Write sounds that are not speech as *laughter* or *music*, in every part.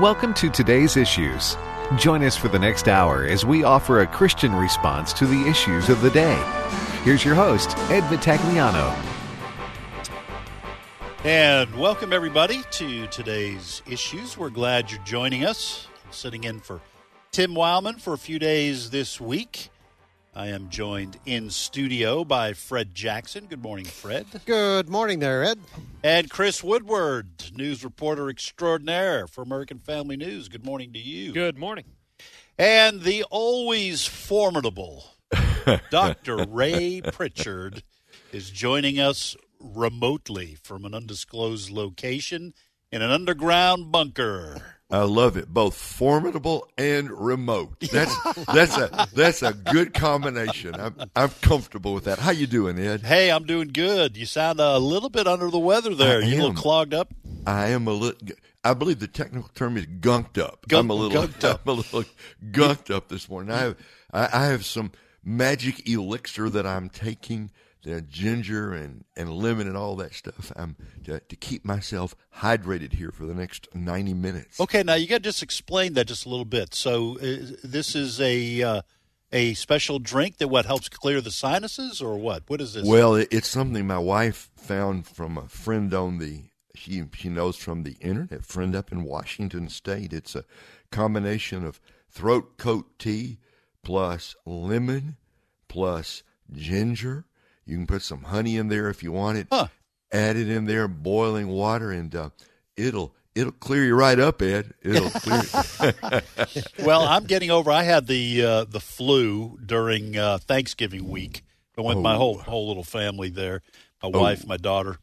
Welcome to today's issues. Join us for the next hour as we offer a Christian response to the issues of the day. Here's your host, Ed Vitagliano. And welcome, everybody, to today's issues. We're glad you're joining us. I'm sitting in for Tim Wildmon for a few days this week. I am joined in studio by Fred Jackson. Good morning, Fred. Good morning there, Ed. And Chris Woodward, news reporter extraordinaire for American Family News. Good morning to you. Good morning. And the always formidable *laughs* Dr. Ray Pritchard is joining us remotely from an undisclosed location in an underground bunker. I love it, both formidable and remote. That's that's a that's a good combination. I'm I'm comfortable with that. How you doing, Ed? Hey, I'm doing good. You sound a little bit under the weather there. I you a little clogged up. I am a little. I believe the technical term is gunked up. Gunk- I'm a little gunked up. *laughs* I'm a little gunked up this morning. I have I, I have some magic elixir that I'm taking. The ginger and, and lemon and all that stuff. I'm to, to keep myself hydrated here for the next ninety minutes. Okay, now you got to just explain that just a little bit. So uh, this is a uh, a special drink that what helps clear the sinuses, or what? What is this? Well, it, it's something my wife found from a friend on the she she knows from the internet. Friend up in Washington State. It's a combination of throat coat tea plus lemon plus ginger. You can put some honey in there if you want it. Huh. Add it in there, boiling water, and uh, it'll it'll clear you right up, Ed. It'll *laughs* clear. *laughs* *laughs* well, I'm getting over. I had the uh, the flu during uh, Thanksgiving week. I went with my Oh. whole whole little family there, my wife, my daughter,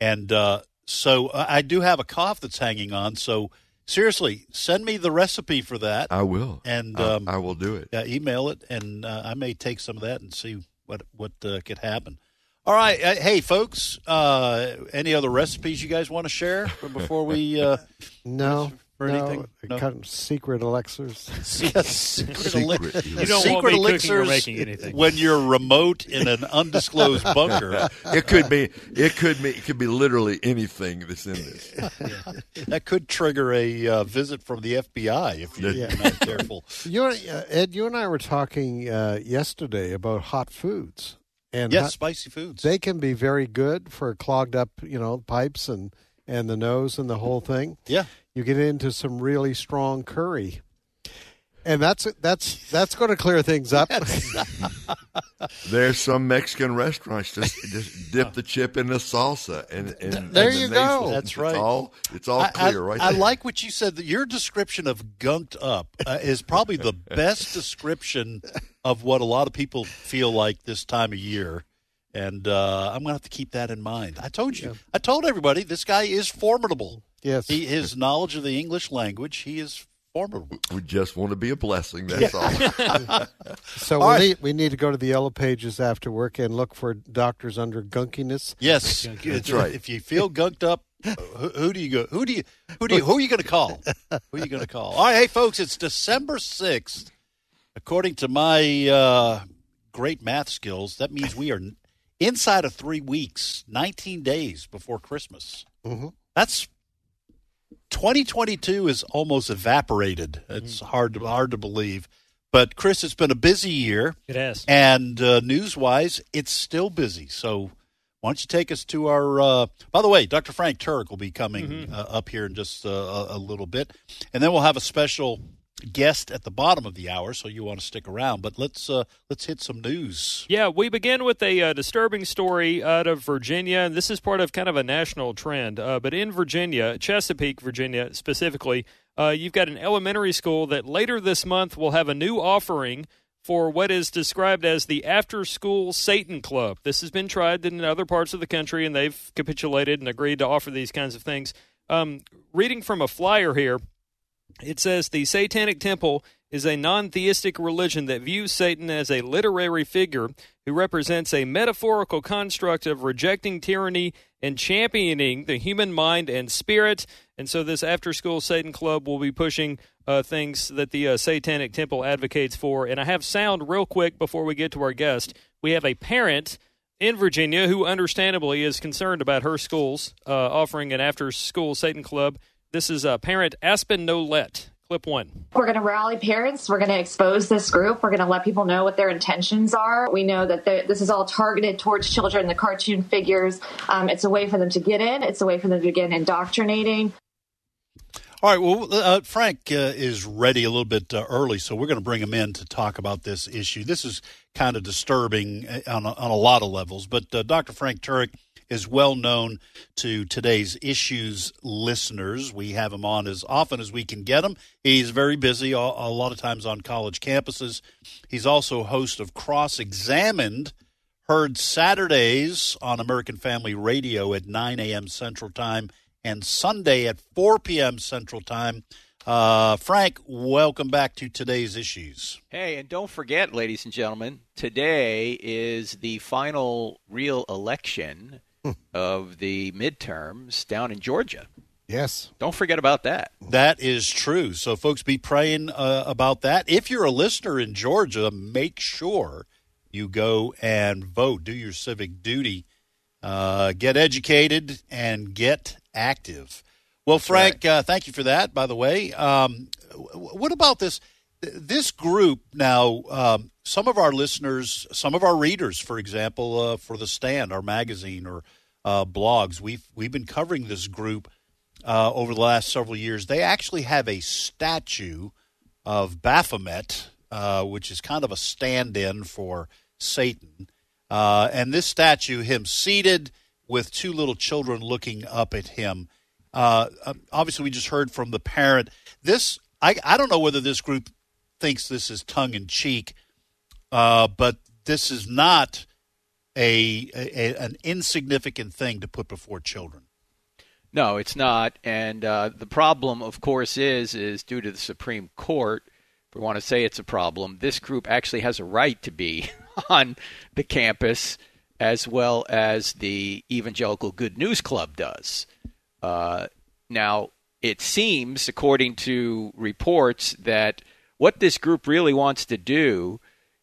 and uh, so I I do have a cough that's hanging on. So seriously, send me the recipe for that. I will, And, I- um, I will do it. uh, email it, and uh, I may take some of that and see what what uh, could happen. All right, uh, hey folks, uh, any other recipes you guys want to share before we? Uh, *laughs* No, For no, anything? No. kind of secret elixirs. *laughs* *laughs* secret, Secret. You don't secret want me cooking or elixirs making anything. when you're remote in an undisclosed *laughs* bunker. It could be. It could be. It could be literally anything that's in this. That could trigger a uh, visit from the FBI if you're Yeah. not careful. You, and- uh, Ed, you and I were talking uh, yesterday about hot foods, and Yes, hot- spicy foods. they can be very good for clogged up, you know, pipes and and the nose and the whole thing. yeah. You get into some really strong curry, and that's that's that's going to clear things up. *laughs* There's some Mexican restaurants just just dip the chip in the salsa and, and There and the you nasal- go. That's right. It's all it's all clear I, right I there. like what you said. That your description of gunked up uh, is probably the *laughs* best description of what a lot of people feel like this time of year. And uh, I'm going to have to keep that in mind. I told you. I told everybody this guy is formidable. Yes, He, his knowledge of the English language, he is formidable. we just want to be a blessing. That's all. *laughs* so All we right. need we need to go to the yellow pages after work and look for doctors under gunkiness. Yes, That's right. If you feel gunked up, who, who do you go? Who do you? Who do you? Who are you going to call? Who are you going to call? All right, hey folks, it's December sixth. According to my uh, great math skills, that means we are inside of three weeks, nineteen days before Christmas. Mhm. That's 2022 is almost evaporated. It's hard to hard to believe. But Chris, it's been a busy year. It has. And uh, news wise, it's still busy. So why don't you take us to our. Uh, by the way, Dr. Frank Turek will be coming uh, up here in just uh, a, a little bit. And then we'll have a special guest at the bottom of the hour, so you want to stick around. But let's uh, let's hit some news. Yeah, we begin with a uh, disturbing story out of Virginia, and this is part of kind of a national trend. Uh, but in Virginia, Chesapeake, Virginia specifically, uh, you've got an elementary school that later this month will have a new offering for what is described as the After School Satan Club. This has been tried in other parts of the country, and they've capitulated and agreed to offer these kinds of things. Um, reading from a flyer here, it says the Satanic Temple is a non theistic religion that views Satan as a literary figure who represents a metaphorical construct of rejecting tyranny and championing the human mind and spirit. And so, this after school Satan Club will be pushing uh, things that the uh, Satanic Temple advocates for. And I have sound real quick before we get to our guest. We have a parent in Virginia who understandably is concerned about her schools uh, offering an after school Satan Club. This is uh, parent Aspen Nolet. Clip one. We're going to rally parents. We're going to expose this group. We're going to let people know what their intentions are. We know that this is all targeted towards children, the cartoon figures. Um, it's a way for them to get in, it's a way for them to begin indoctrinating. All right. Well, uh, Frank uh, is ready a little bit uh, early, so we're going to bring him in to talk about this issue. This is kind of disturbing uh, on a, on a lot of levels, but uh, Dr. Frank Turek is well known to today's issues listeners. We have him on as often as we can get him. He's very busy a, lot of times on college campuses. He's also host of Cross Examined, heard Saturdays on American Family Radio at 9 a.m. Central Time and Sunday at 4 p.m. Central Time. Uh, Frank, welcome back to today's issues. Hey, and don't forget, ladies and gentlemen, today is the final real election *laughs* of the midterms down in Georgia. Yes. Don't forget about that. That is true. So, folks, be praying uh, about that. If you're a listener in Georgia, make sure you go and vote. Do your civic duty. Uh, get educated and get active. Well, Frank, right. uh, thank you for that, by the way. Um, what about this? This group now, um, some of our listeners, some of our readers, for example, uh, for the Stand, our magazine or uh, blogs, we've we've been covering this group uh, over the last several years. They actually have a statue of Baphomet, uh, which is kind of a stand-in for Satan, uh, and this statue, him seated with two little children looking up at him. Uh, obviously, we just heard from the parent. This I I don't know whether this group thinks this is tongue in cheek uh, but this is not a, a, an insignificant thing to put before children. No, it's not. And uh, the problem, of course, is is due to the Supreme Court. If we want to say it's a problem, this group actually has a right to be *laughs* on the campus as well as the Evangelical Good News Club does. Uh, now, it seems, according to reports, that what this group really wants to do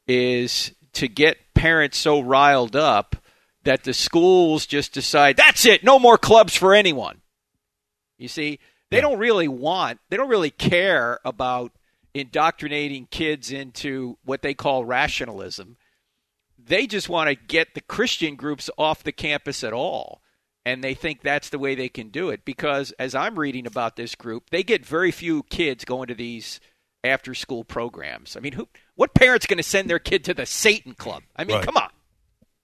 is to get parents so riled up that the schools just decide that's it, no more clubs for anyone. You see, they yeah. don't really want, they don't really care about indoctrinating kids into what they call rationalism. They just want to get the Christian groups off the campus at all. And they think that's the way they can do it because, as I'm reading about this group, they get very few kids going to these after school programs. I mean, who what parent's going to send their kid to the Satan Club? I mean, right. come on.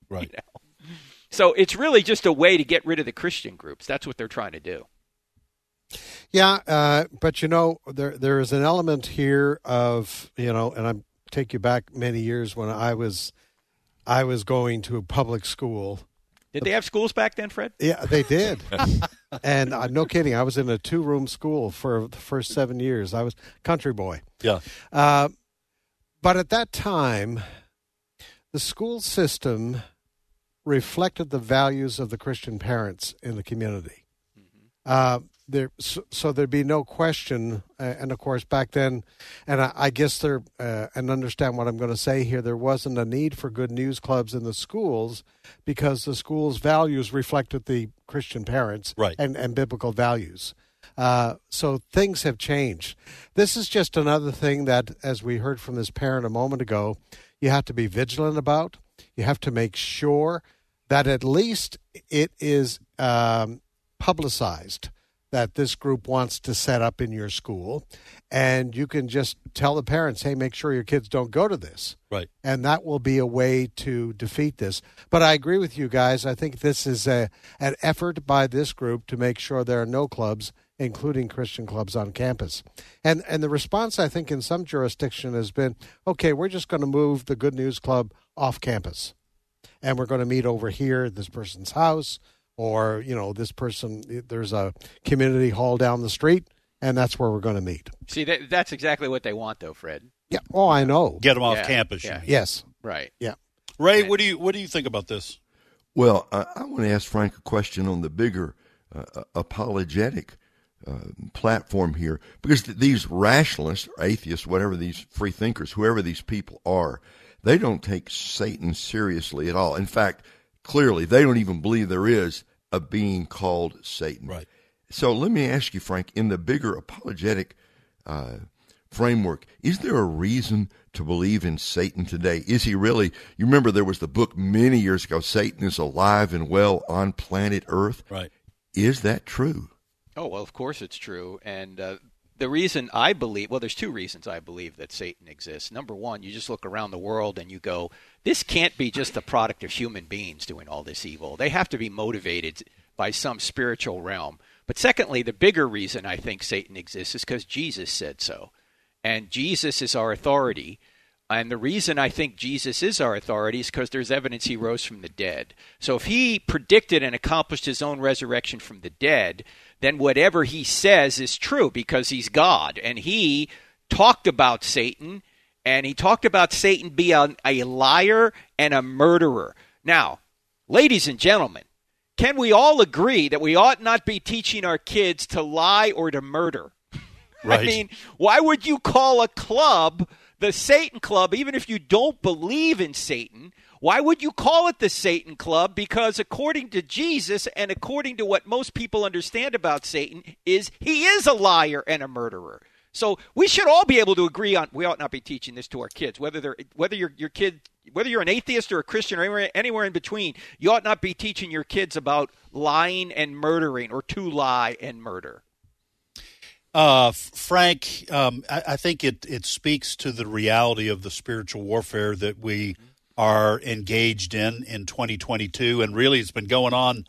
Right. You know? So it's really just a way to get rid of the Christian groups. That's what they're trying to do. Yeah, uh, but you know, there there is an element here of you know, and I'm take you back many years when I was I was going to a public school did they have schools back then, Fred? Yeah, they did. *laughs* and uh, no kidding, I was in a two room school for the first seven years. I was country boy. Yeah. Uh, but at that time, the school system reflected the values of the Christian parents in the community. Mm-hmm. Uh, there so, so, there'd be no question uh, and of course back then and i, I guess there uh, and understand what i'm going to say here there wasn't a need for good news clubs in the schools because the schools values reflected the christian parents right. and, and biblical values. Uh, so things have changed. This is just another thing that as we heard from this parent a moment ago you have to be vigilant about. You have to make sure that at least it is um, publicized that this group wants to set up in your school. And you can just tell the parents hey make sure your kids don't go to this. Right. And that will be a way to defeat this. But i agree with you guys. I think this is a an effort by this group to make sure there are no clubs including christian clubs on campus. And and the response i think in some jurisdiction has been okay we're just going to move the good news club off campus. And we're going to meet over here at this person's house or you know this person there's a community hall down the street and that's where we're going to meet. See that, that's exactly what they want though fred. Yeah. Oh i know. Get them off yeah, campus yeah. yes. Right. Yeah. Ray what do you what do you think about this? Well i, I want to ask frank a question on the bigger uh, uh apologetic uh, platform here because th- these rationalists or atheists whatever these free thinkers whoever these people are they don't take satan seriously at all. In fact clearly they don't even believe there is a being called Satan. Right. So let me ask you, Frank, in the bigger apologetic uh, framework, is there a reason to believe in Satan today? Is he really? You remember there was the book many years ago, Satan is alive and well on planet Earth. Right. Is that true? Oh well, of course it's true, and uh, the reason I believe well, there's two reasons I believe that Satan exists. Number one, you just look around the world and you go, this can't be just a product of human beings doing all this evil. They have to be motivated by some spiritual realm. But secondly, the bigger reason I think Satan exists is because Jesus said so. And Jesus is our authority. And the reason I think Jesus is our authority is because there's evidence he rose from the dead. So if he predicted and accomplished his own resurrection from the dead, then whatever he says is true because he's God. And he talked about Satan, and he talked about Satan being a, liar and a murderer. Now, ladies and gentlemen, can we all agree that we ought not be teaching our kids to lie or to murder? *laughs* Right. I mean, why would you call a club the Satan Club, even if you don't believe in Satan? Why would you call it the Satan Club? Because according to Jesus and according to what most people understand about Satan, is he is a liar and a murderer. So we should all be able to agree on. We ought not be teaching this to our kids, whether they're whether your your kid whether you're an atheist or a Christian or anywhere, anywhere in between. You ought not be teaching your kids about lying and murdering or to lie and murder. Uh, Frank, um, I, I, think it, it speaks to the reality of the spiritual warfare that we are engaged in in 2022, and really it's been going on.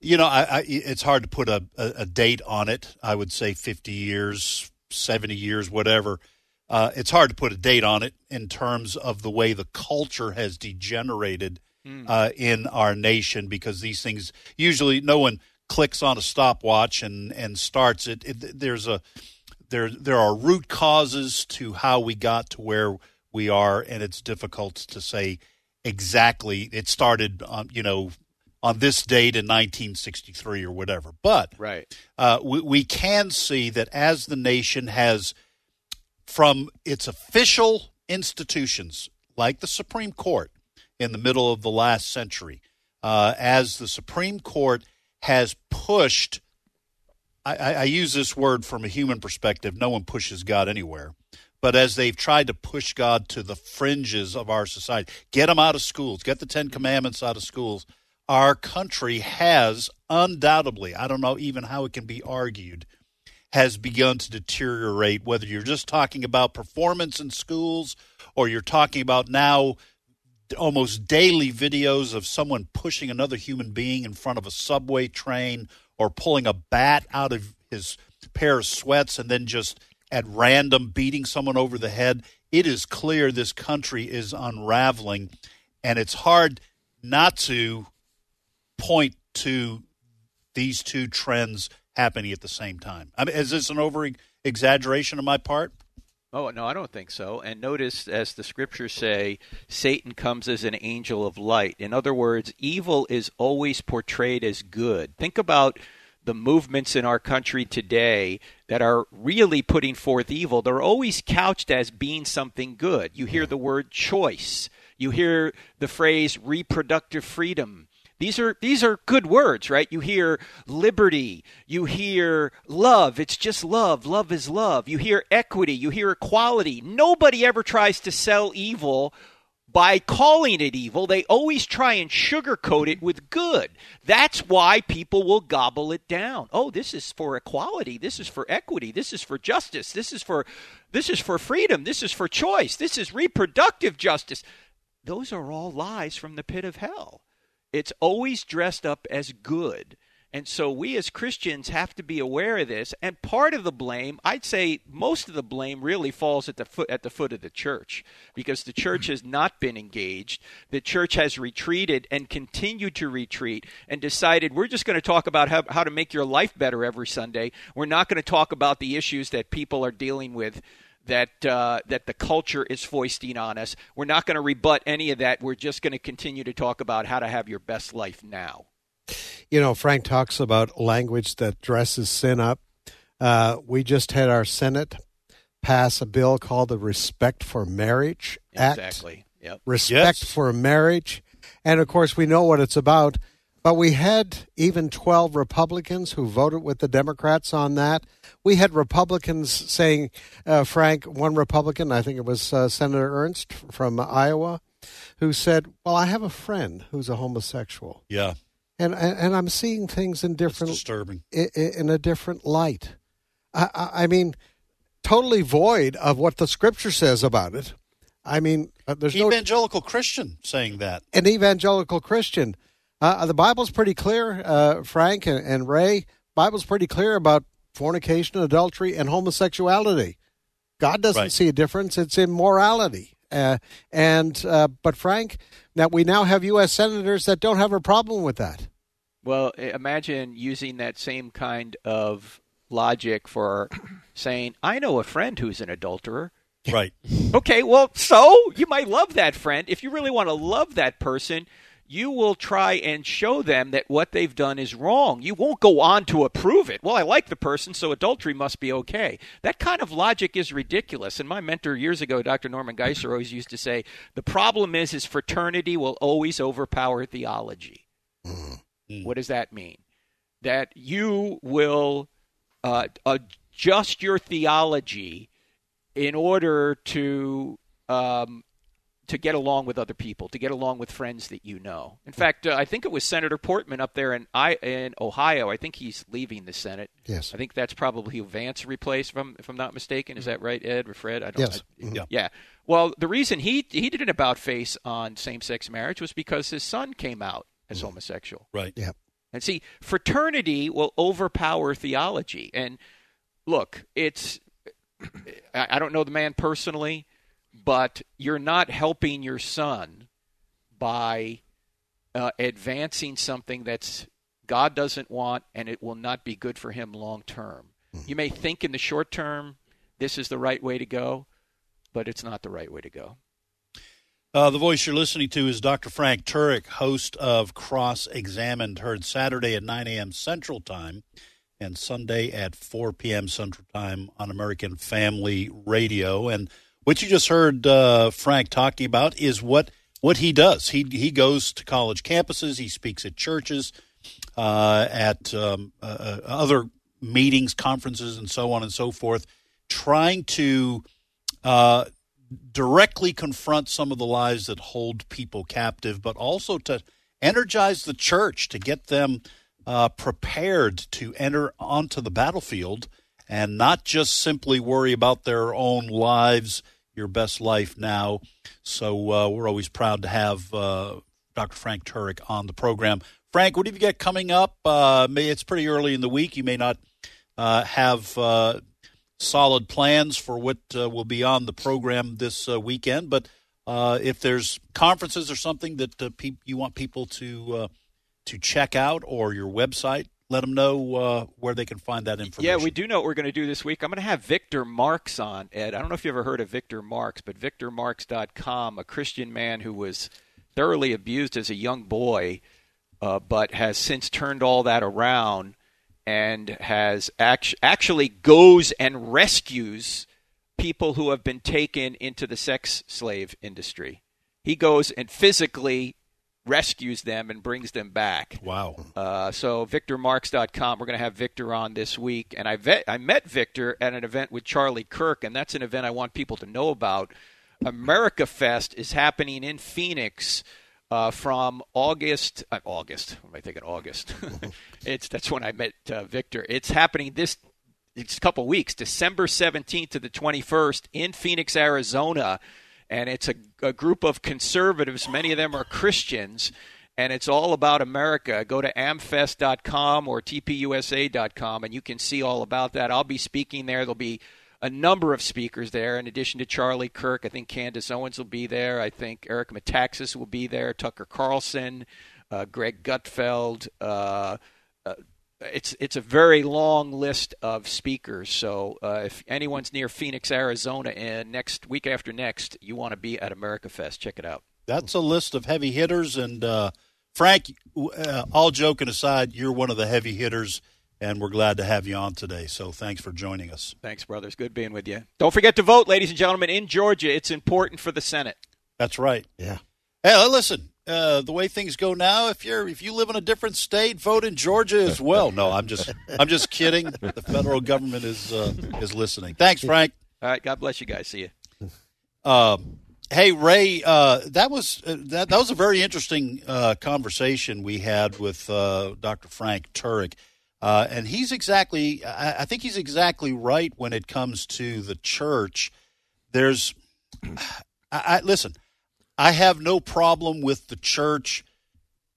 You know, I, I, it's hard to put a, a, a, date on it. I would say 50 years, 70 years, whatever. Uh, it's hard to put a date on it in terms of the way the culture has degenerated mm. uh, in our nation because these things usually no one clicks on a stopwatch and, and starts it. it. There's a there there are root causes to how we got to where we are, and it's difficult to say exactly. It started, um, you know, on this date in 1963 or whatever. But right, uh, we, we can see that as the nation has, from its official institutions like the Supreme Court in the middle of the last century, uh, as the Supreme Court has pushed. I, I, use this word from a human perspective. No one pushes God anywhere but as they've tried to push God to the fringes of our society, get them out of schools, get the Ten Commandments out of schools, our country has undoubtedly, I don't know even how it can be argued, has begun to deteriorate, whether you're just talking about performance in schools or you're talking about now almost daily videos of someone pushing another human being in front of a subway train or pulling a bat out of his pair of sweats and then just at random beating someone over the head. It is clear this country is unraveling, and it's hard not to point to these two trends happening at the same time. I mean, is this an over exaggeration on my part? Oh, no, I don't think so. And notice, as the scriptures say, Satan comes as an angel of light. In other words, evil is always portrayed as good. Think about the movements in our country today that are really putting forth evil, they're always couched as being something good. You hear the word choice, you hear the phrase reproductive freedom. These are these are good words, right? You hear liberty, you hear love, it's just love, love is love. You hear equity, you hear equality. Nobody ever tries to sell evil by calling it evil, they always try and sugarcoat it with good. That's why people will gobble it down. Oh, this is for equality. This is for equity. This is for justice. This is for this is for freedom. This is for choice. This is reproductive justice. Those are all lies from the pit of hell. It's always dressed up as good. And so we as Christians have to be aware of this. And part of the blame, I'd say most of the blame really falls at the foot at the foot of the church because the church has not been engaged. The church has retreated and continued to retreat and decided we're just going to talk about how, how to make your life better every Sunday. We're not going to talk about the issues that people are dealing with that uh, that the culture is foisting on us. We're not going to rebut any of that. We're just going to continue to talk about how to have your best life now. You know, Frank talks about language that dresses sin up. Uh, we just had our Senate pass a bill called the Respect for Marriage Act. Exactly. Yep. Respect yes. for marriage. And of course, we know what it's about. But we had even 12 Republicans who voted with the Democrats on that. We had Republicans saying, uh, Frank, one Republican, I think it was uh, Senator Ernst from Iowa, who said, Well, I have a friend who's a homosexual. Yeah. And, and, I'm seeing things in It's different disturbing. i- i- in a different light. I, I, I mean, totally void of what the scripture says about it. I mean, uh, there's no Evangelical Christian saying that. an evangelical Christian. Uh, the Bible's pretty clear, uh, Frank and, and Ray. Bible's pretty clear about fornication, adultery, and homosexuality. God doesn't Right. see a difference; it's immorality. Uh, and uh, but Frank, now we now have U.S. senators that don't have a problem with that. Well, imagine using that same kind of logic for *coughs* saying, I know a friend who's an adulterer. Right. *laughs* Okay, well, so you might love that friend. If you really want to love that person, you will try and show them that what they've done is wrong. You won't go on to approve it. Well, I like the person, so adultery must be okay. That kind of logic is ridiculous. And my mentor years ago, Dr. Norman Geisler, always used to say, the problem is, is fraternity will always overpower theology. What does that mean? That you will uh, adjust your theology in order to um, to get along with other people, to get along with friends that you know. In hmm. fact, uh, I think it was Senator Portman up there in I in Ohio. I think he's leaving the Senate. Yes. I think that's probably who Vance replaced, if I'm, if I'm not mistaken. Is hmm. that right, Ed or Fred? I don't. Yes. I- mm-hmm. Yeah. yeah. Well, the reason he he did an about face on same sex marriage was because his son came out as hmm. homosexual. Right. Yeah. And see, fraternity will overpower theology. And look, it's *clears throat* I I don't know the man personally, but you're not helping your son by uh, advancing something that's God doesn't want, and it will not be good for him long term. You may think in the short term this is the right way to go, but it's not the right way to go. Uh, the voice you're listening to is Dr. Frank Turek, host of Cross Examined, heard Saturday at 9 a.m. Central Time and Sunday at 4 p.m. Central Time on American Family Radio. And what you just heard uh, Frank talking about is what what he does. He he goes to college campuses. He speaks at churches, uh, at um, uh, uh, other meetings, conferences, and so on and so forth, trying to uh, directly confront some of the lies that hold people captive, but also to energize the church to get them uh, prepared to enter onto the battlefield and not just simply worry about their own lives, your best life now. So uh, we're always proud to have uh, Dr. Frank Turek on the program. Frank, what have you got coming up? Uh, it's pretty early in the week. You may not uh, have uh, solid plans for what uh, will be on the program this weekend. But if there's conferences or something that peop you want people to to check out or your website, let them know uh, where they can find that information. Yeah, we do know what we're going to do this week. I'm going to have Victor Marx on, Ed. I don't know if you ever heard of Victor Marx, but victormarx.com, a Christian man who was thoroughly abused as a young boy, uh, but has since turned all that around and has act- actually goes and rescues people who have been taken into the sex slave industry. He goes and physically rescues them and brings them back. Wow. Uh, so victormarx.com. We're going to have Victor on this week, and I vet, I met Victor at an event with Charlie Kirk, and that's an event I want people to know about. America Fest is happening in Phoenix uh, from August. Uh, August. What am I thinking? August. *laughs* it's that's when I met uh, Victor. It's happening this. It's a couple weeks, December 17th to the 21st in Phoenix, Arizona and it's a, a, group of conservatives. Many of them are Christians, and it's all about America. Go to amfest.com or tpusa.com, and you can see all about that. I'll be speaking there. There'll be a number of speakers there, in addition to Charlie Kirk. I think Candace Owens will be there. I think Eric Metaxas will be there. Tucker Carlson, uh, Greg Gutfeld. Uh, uh, it's it's a very long list of speakers. So uh, if anyone's near Phoenix, Arizona, and next week after next, you want to be at America Fest, check it out. That's a list of heavy hitters, and uh, Frank. Uh, all joking aside, you're one of the heavy hitters, and we're glad to have you on today. So thanks for joining us. Thanks, brothers. Good being with you. Don't forget to vote, ladies and gentlemen, in Georgia. It's important for the Senate. That's right. Yeah. Hey, listen. Uh, the way things go now, if you're if you live in a different state, vote in Georgia as well. No, I'm just I'm just kidding. The federal government is uh, is listening. Thanks, Frank. All right. God bless you guys. See you. Um, hey Ray, uh, that was uh, that that was a very interesting uh, conversation we had with uh, Dr. Frank Turek, uh, and he's exactly I, I think he's exactly right when it comes to the church. There's, *sighs* I, I listen. I have no problem with the church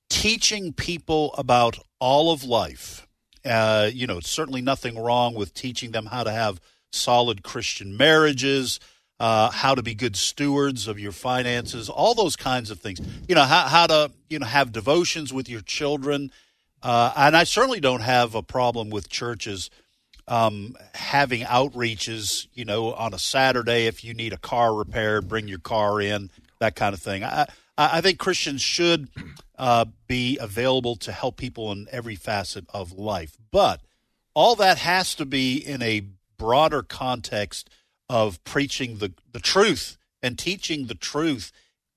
teaching people about all of life. Uh, you know, certainly nothing wrong with teaching them how to have solid Christian marriages, uh, how to be good stewards of your finances, all those kinds of things. You know, how, how to you know have devotions with your children. Uh, and I certainly don't have a problem with churches um, having outreaches. You know, on a Saturday, if you need a car repaired, bring your car in that kind of thing. I, I think Christians should uh, be available to help people in every facet of life, but all that has to be in a broader context of preaching the, the truth and teaching the truth,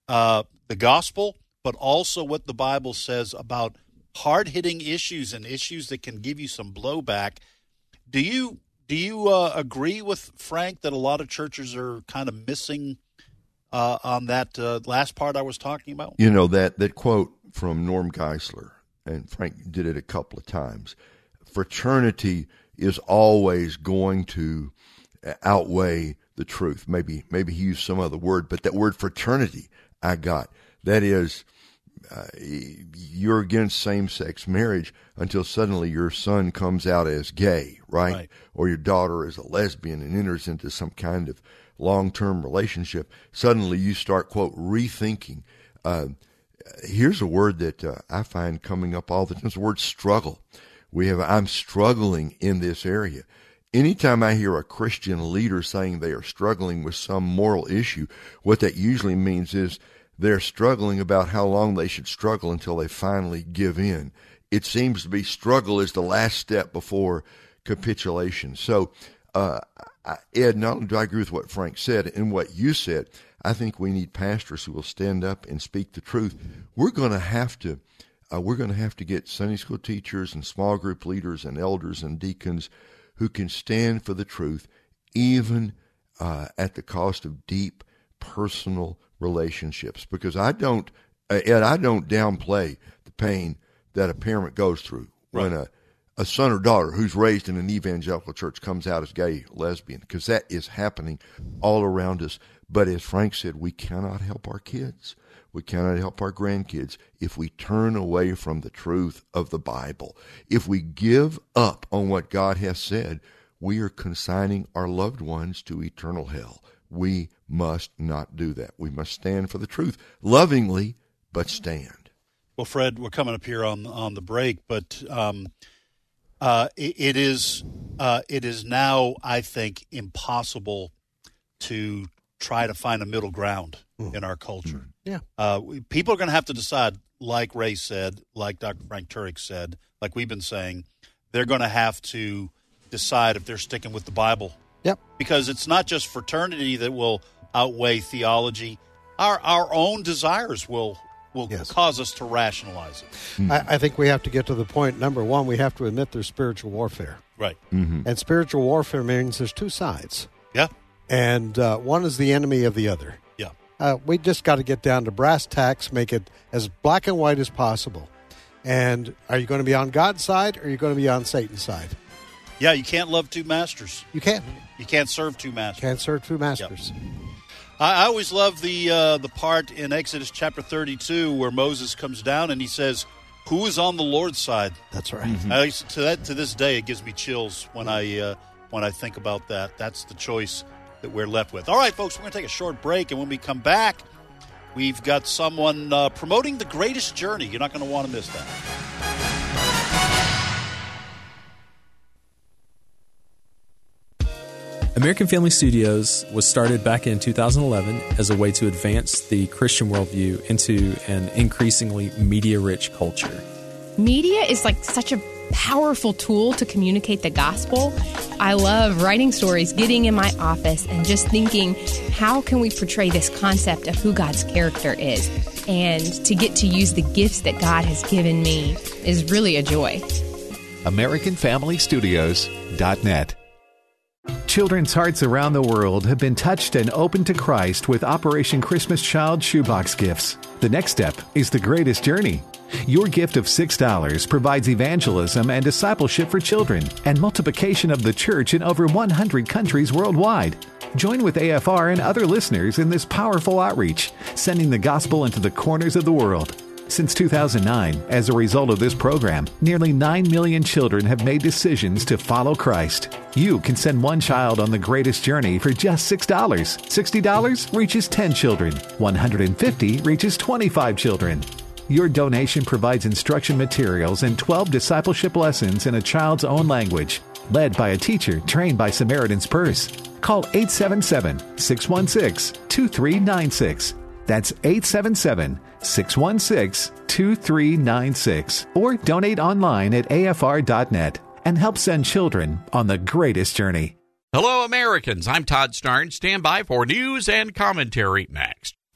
uh, the gospel, but also what the Bible says about hard hitting issues and issues that can give you some blowback. Do you do you uh, agree with Frank that a lot of churches are kind of missing? Uh, on that uh, last part I was talking about? You know that that quote from Norm Geisler, and Frank did it a couple of times. Fraternity is always going to outweigh the truth. Maybe maybe he used some other word, but that word fraternity I got. That is, uh, you're against same-sex marriage until suddenly your son comes out as gay, right? Right. Or your daughter is a lesbian and enters into some kind of long term relationship, suddenly you start, quote, rethinking. Uh, here's a word that uh, I find coming up all the time. It's the word struggle. We have, I'm struggling in this area. Anytime I hear a Christian leader saying they are struggling with some moral issue, what that usually means is they're struggling about how long they should struggle until they finally give in. It seems to be struggle is the last step before capitulation. So, uh, Ed, not only do I agree with what Frank said and what you said, I think we need pastors who will stand up and speak the truth. We're going to have to. Uh, we're going to have to get Sunday school teachers and small group leaders and elders and deacons who can stand for the truth, even uh, at the cost of deep personal relationships. Because I don't, uh, Ed, I don't downplay the pain that a parent goes through right. when a a son or daughter who's raised in an evangelical church comes out as gay, lesbian, because that is happening all around us. But as Frank said, we cannot help our kids. We cannot help our grandkids if we turn away from the truth of the Bible. If we give up on what God has said, we are consigning our loved ones to eternal hell. We must not do that. We must stand for the truth lovingly, but stand. Well, Fred, we're coming up here on on the break, but um, uh, it, it is uh, it is now, I think, impossible to try to find a middle ground mm. in our culture. Mm. Yeah, uh, people are going to have to decide, like Ray said, like Dr. Frank Turek said, like we've been saying, they're going to have to decide if they're sticking with the Bible. Yep. Because it's not just fraternity that will outweigh theology. Our our own desires will will yes. cause us to rationalize it. I, I, think we have to get to the point. Number one, we have to admit there's spiritual warfare. Right. Mm-hmm. And spiritual warfare means there's two sides. Yeah. And uh, one is the enemy of the other. Yeah. Uh, we just got to get down to brass tacks, make it as black and white as possible. And are you going to be on God's side or are you going to be on Satan's side? Yeah, you can't love two masters. You can't. You can't serve two masters. Can't serve two masters. Yep. I, always love the uh, the part in Exodus chapter 32 where Moses comes down and he says, "Who is on the Lord's side?" That's right. Mm-hmm. I, to that to this day, it gives me chills when I uh, when I think about that. That's the choice that we're left with. All right, folks, we're going to take a short break, and when we come back, we've got someone uh, promoting the greatest journey. You're not going to want to miss that. American Family Studios was started back in 2011 as a way to advance the Christian worldview into an increasingly media rich culture. Media is like such a powerful tool to communicate the gospel. I love writing stories, getting in my office, and just thinking, how can we portray this concept of who God's character is? And to get to use the gifts that God has given me is really a joy. AmericanFamilyStudios.net. Children's hearts around the world have been touched and opened to Christ with Operation Christmas Child Shoebox Gifts. The next step is the greatest journey. Your gift of $6 provides evangelism and discipleship for children and multiplication of the church in over 100 countries worldwide. Join with AFR and other listeners in this powerful outreach, sending the gospel into the corners of the world. Since 2009, as a result of this program, nearly 9 million children have made decisions to follow Christ. You can send one child on the greatest journey for just $6. $60 reaches 10 children. 150 reaches 25 children. Your donation provides instruction materials and 12 discipleship lessons in a child's own language, led by a teacher trained by Samaritan's Purse. Call 877 616 2396. That's 877 616 2396. Or donate online at afr.net and help send children on the greatest journey. Hello, Americans. I'm Todd Starnes. Stand by for news and commentary next.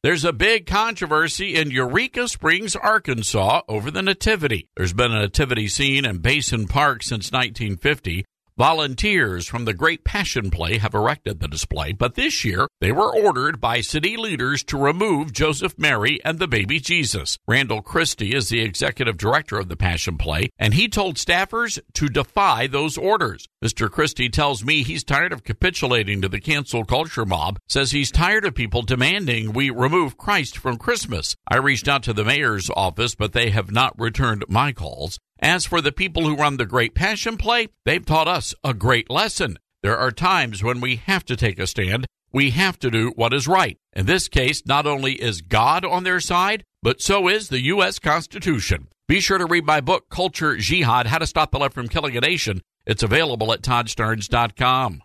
There's a big controversy in Eureka Springs, Arkansas over the Nativity. There's been a nativity scene in Basin Park since 1950. Volunteers from the Great Passion Play have erected the display, but this year they were ordered by city leaders to remove Joseph Mary and the baby Jesus. Randall Christy is the executive director of the Passion Play, and he told staffers to defy those orders. Mr. Christy tells me he's tired of capitulating to the cancel culture mob, says he's tired of people demanding we remove Christ from Christmas. I reached out to the mayor's office, but they have not returned my calls. As for the people who run the Great Passion Play, they've taught us a great lesson. There are times when we have to take a stand. We have to do what is right. In this case, not only is God on their side, but so is the U.S. Constitution. Be sure to read my book, Culture Jihad How to Stop the Left from Killing a Nation. It's available at toddstarnes.com.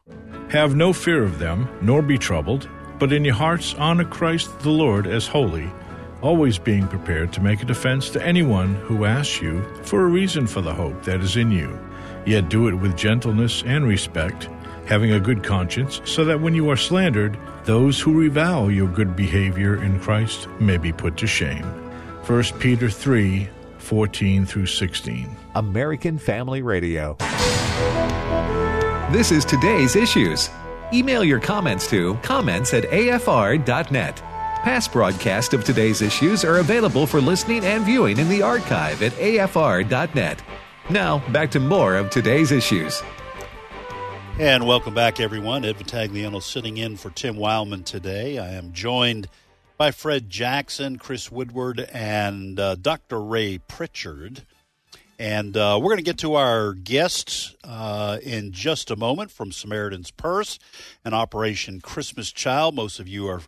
Have no fear of them, nor be troubled, but in your hearts honor Christ the Lord as holy always being prepared to make a defense to anyone who asks you for a reason for the hope that is in you. Yet do it with gentleness and respect, having a good conscience, so that when you are slandered, those who revile your good behavior in Christ may be put to shame. 1 Peter 3 14 through 16. American Family Radio. This is today's issues. Email your comments to comments at afr.net. Past broadcasts of today's issues are available for listening and viewing in the archive at afr.net. Now, back to more of today's issues. And welcome back, everyone. Ed Vitagliano sitting in for Tim Wildmon today. I am joined by Fred Jackson, Chris Woodward, and uh, Dr. Ray Pritchard. And uh, we're going to get to our guests uh, in just a moment from Samaritan's Purse and Operation Christmas Child. Most of you are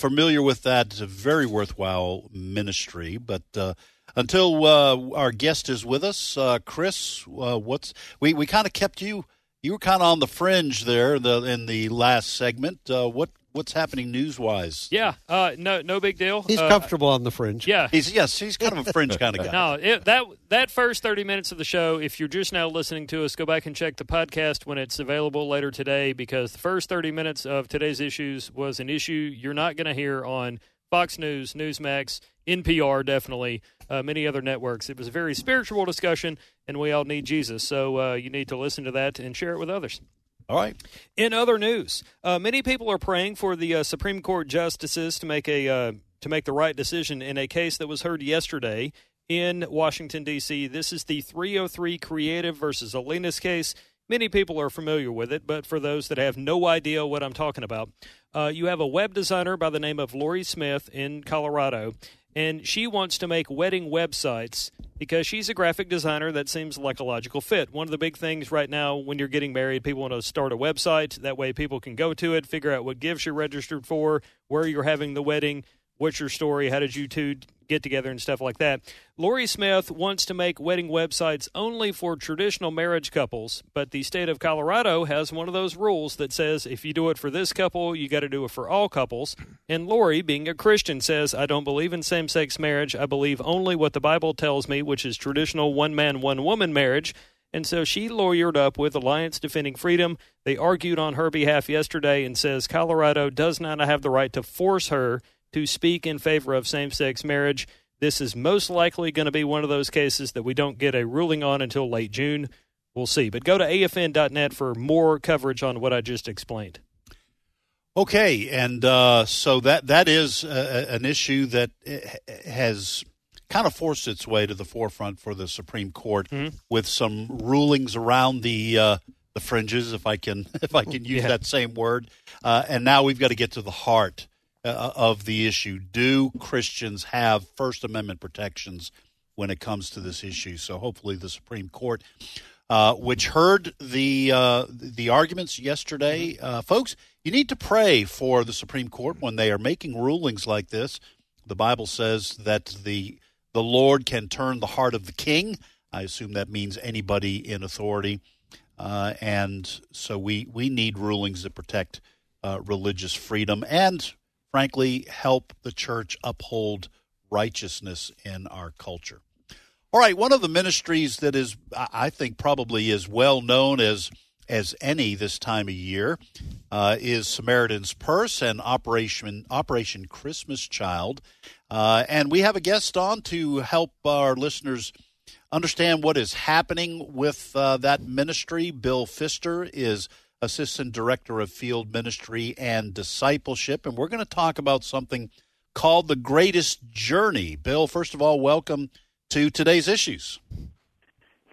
familiar with that. It's a very worthwhile ministry. But uh, until uh, our guest is with us, uh, Chris, uh, what's we, we kind of kept you you were kind of on the fringe there in the, in the last segment. Uh, what what's happening news wise? Yeah, uh, no no big deal. He's comfortable on the fringe. Yeah, he's yes, he's kind of a fringe kind of *laughs* guy. no, it, that that first thirty minutes of the show. If you're just now listening to us, go back and check the podcast when it's available later today because the first thirty minutes of today's issues was an issue you're not going to hear on Fox News, Newsmax, NPR, definitely, uh, many other networks. It was a very spiritual discussion, and we all need Jesus. So uh, you need to listen to that and share it with others. All right. In other news, uh, many people are praying for the uh, Supreme Court justices to make a uh, to make the right decision in a case that was heard yesterday in Washington D.C. This is the 303 Creative versus Elenis case. Many people are familiar with it, but for those that have no idea what I'm talking about, uh, you have a web designer by the name of Lorie Smith in Colorado, and she wants to make wedding websites because she's a graphic designer that seems like a logical fit. One of the big things right now when you're getting married, people want to start a website. That way, people can go to it, figure out what gifts you're registered for, where you're having the wedding, What's your story? How did you two get together and stuff like that? Lorie Smith wants to make wedding websites only for traditional marriage couples, but the state of Colorado has one of those rules that says if you do it for this couple, you got to do it for all couples. And Lorie, being a Christian, says, I don't believe in same sex marriage. I believe only what the Bible tells me, which is traditional one man, one woman marriage. And so she lawyered up with Alliance Defending Freedom. They argued on her behalf yesterday and says Colorado does not have the right to force her to speak in favor of same sex marriage. This is most likely going to be one of those cases that we don't get a ruling on until late June. We'll see. But go to afn.net for more coverage on what I just explained. Okay, and uh, so that that is uh, an issue that has kind of forced its way to the forefront for the Supreme Court mm-hmm. with some rulings around the uh, the fringes, if I can *laughs* if I can use yeah. that same word. Uh, and now we've got to get to the heart uh, of the issue. Do Christians have First Amendment protections when it comes to this issue? So hopefully, the Supreme Court, uh, which heard the uh, the arguments yesterday, uh, folks, you need to pray for the Supreme Court when they are making rulings like this. The Bible says that the the Lord can turn the heart of the king. I assume that means anybody in authority. Uh, and so we, we need rulings that protect uh, religious freedom and frankly, help the church uphold righteousness in our culture. All right, one of the ministries that is, I think, probably as well known as as any this time of year uh, is Samaritan's Purse and Operation Operation Christmas Child, uh, and we have a guest on to help our listeners understand what is happening with uh, that ministry. Bill Pfister is Assistant Director of Field Ministry and Discipleship. And we're going to talk about something called The Greatest Journey. Bill, first of all, welcome to today's issues.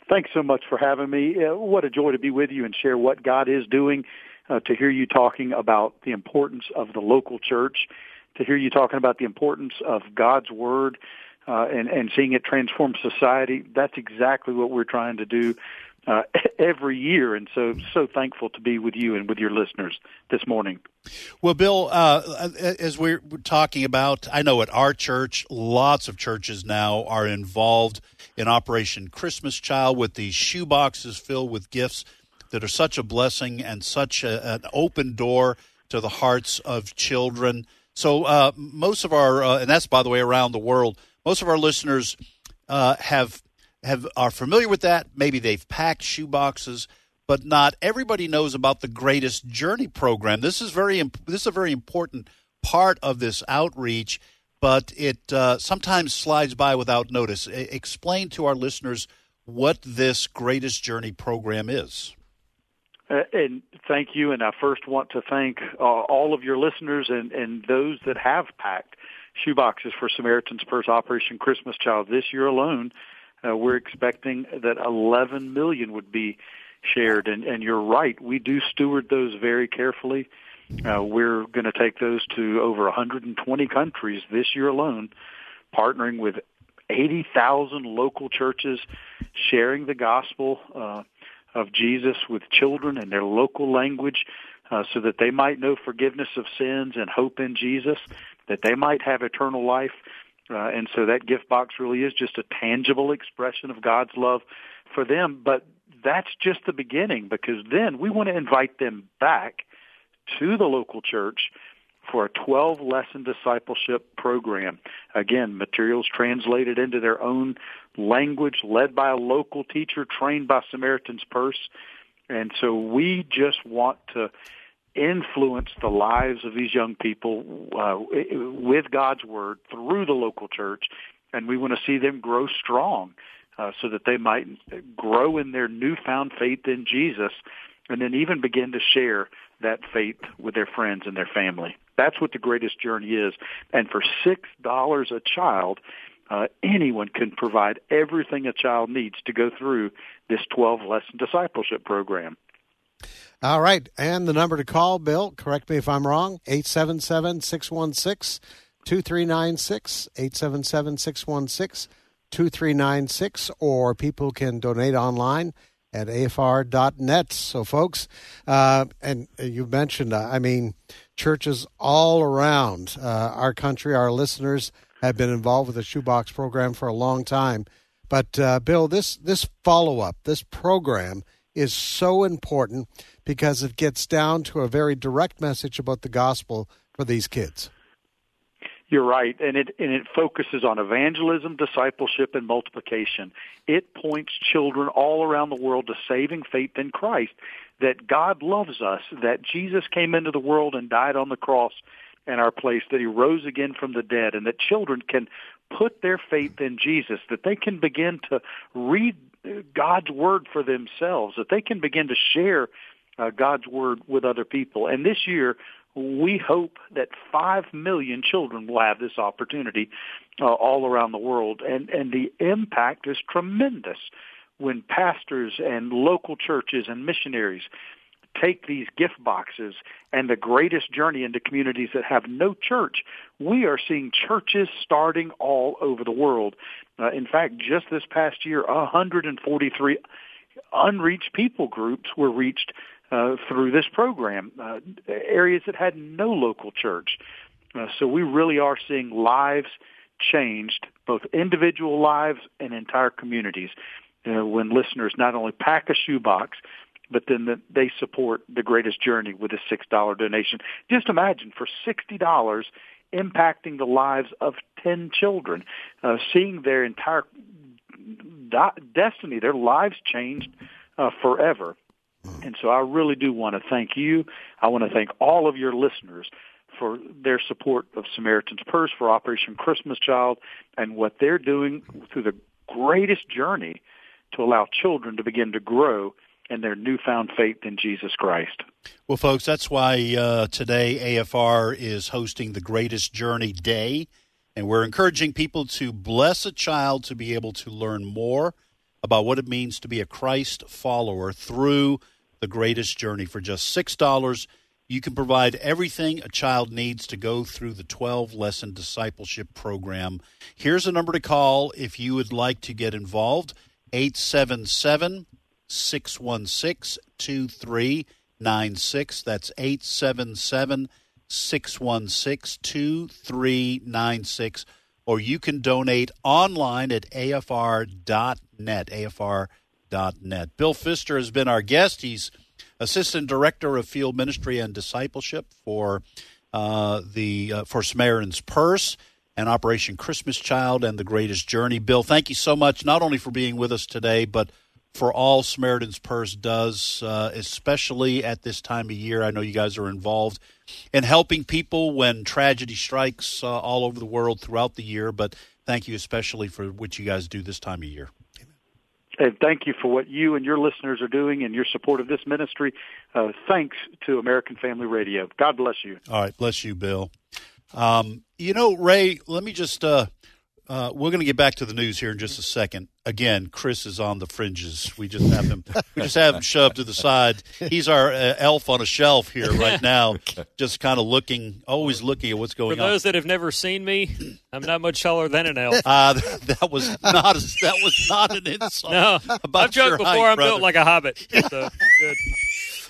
Thanks so much for having me. Uh, what a joy to be with you and share what God is doing, uh, to hear you talking about the importance of the local church, to hear you talking about the importance of God's Word. Uh, and, and seeing it transform society, that's exactly what we're trying to do uh, *laughs* every year, and so so thankful to be with you and with your listeners this morning. Well, Bill, uh, as we're talking about, I know at our church, lots of churches now are involved in Operation Christmas Child with these shoe boxes filled with gifts that are such a blessing and such a, an open door to the hearts of children. So uh, most of our, uh, and that's by the way around the world, most of our listeners uh, have have are familiar with that. Maybe they've packed shoe boxes, but not everybody knows about the Greatest Journey program. This is very this is a very important part of this outreach, but it uh, sometimes slides by without notice. explain to our listeners what this Greatest Journey program is. Uh, and thank you. And I first want to thank uh, all of your listeners and, and those that have packed shoeboxes for Samaritan's Purse Operation Christmas Child this year alone. Uh, we're expecting that 11 million would be shared, and, and you're right. We do steward those very carefully. Uh, we're going to take those to over 120 countries this year alone, partnering with 80,000 local churches, sharing the gospel uh, of Jesus with children in their local language, uh, so that they might know forgiveness of sins and hope in Jesus, that they might have eternal life. Uh, and so that gift box really is just a tangible expression of God's love for them. But that's just the beginning because then we want to invite them back to the local church for a 12 lesson discipleship program. Again, materials translated into their own language, led by a local teacher trained by Samaritan's Purse. And so we just want to influence the lives of these young people uh, with God's word through the local church, and we want to see them grow strong uh, so that they might grow in their newfound faith in Jesus, and then even begin to share that faith with their friends and their family. That's what the greatest journey is, and for six dollars a child. Uh, anyone can provide everything a child needs to go through this 12 lesson discipleship program. All right. And the number to call, Bill, correct me if I'm wrong, 877 616 2396, 877 616 2396, or people can donate online at afr.net. So, folks, uh, and you mentioned, uh, I mean, churches all around uh, our country, our listeners have been involved with the Shoebox program for a long time. But, uh, Bill, this, this follow up, this program is so important because it gets down to a very direct message about the gospel for these kids. You're right, and it and it focuses on evangelism, discipleship, and multiplication. It points children all around the world to saving faith in Christ, that God loves us, that Jesus came into the world and died on the cross in our place, that He rose again from the dead, and that children can put their faith in Jesus, that they can begin to read God's word for themselves, that they can begin to share uh, God's word with other people. And this year, we hope that 5 million children will have this opportunity uh, all around the world. And, and the impact is tremendous when pastors and local churches and missionaries take these gift boxes and the greatest journey into communities that have no church. We are seeing churches starting all over the world. Uh, in fact, just this past year, 143 unreached people groups were reached uh, through this program, uh, areas that had no local church. Uh, so we really are seeing lives changed, both individual lives and entire communities, when listeners not only pack a shoebox, but then the, they support the greatest journey with a six dollar donation. Just imagine for sixty dollars impacting the lives of ten children, uh, seeing their entire destiny, their lives changed uh, forever. And so I really do want to thank you. I want to thank all of your listeners for their support of Samaritan's Purse, for Operation Christmas Child, and what they're doing through the greatest journey to allow children to begin to grow in their newfound faith in Jesus Christ. Well, folks, that's why uh, today AFR is hosting the Greatest Journey Day. And we're encouraging people to bless a child to be able to learn more about what it means to be a Christ follower through the greatest journey. For just $6, you can provide everything a child needs to go through the 12 lesson discipleship program. Here's a number to call if you would like to get involved 877 616 2396. That's 877 616 2396. Or you can donate online at afr.net. AFR net. Bill Pfister has been our guest. He's assistant director of field ministry and discipleship for uh, the uh, for Samaritan's Purse and Operation Christmas Child and the Greatest Journey. Bill, thank you so much not only for being with us today, but for all Samaritan's Purse does, uh, especially at this time of year. I know you guys are involved in helping people when tragedy strikes uh, all over the world throughout the year, but thank you especially for what you guys do this time of year. And thank you for what you and your listeners are doing and your support of this ministry. Uh, thanks to American Family Radio. God bless you. All right. Bless you, Bill. Um, you know, Ray, let me just uh, uh, we're going to get back to the news here in just a second. Again, Chris is on the fringes. We just have him. we just have him shoved to the side. He's our uh, elf on a shelf here right now, just kind of looking, always looking at what's going on. For those that have never seen me, I'm not much taller than an elf. Uh, *laughs* that was not a, that was not an insult. No, I've joked before. Height, I'm brother. built like a hobbit. So good. *laughs*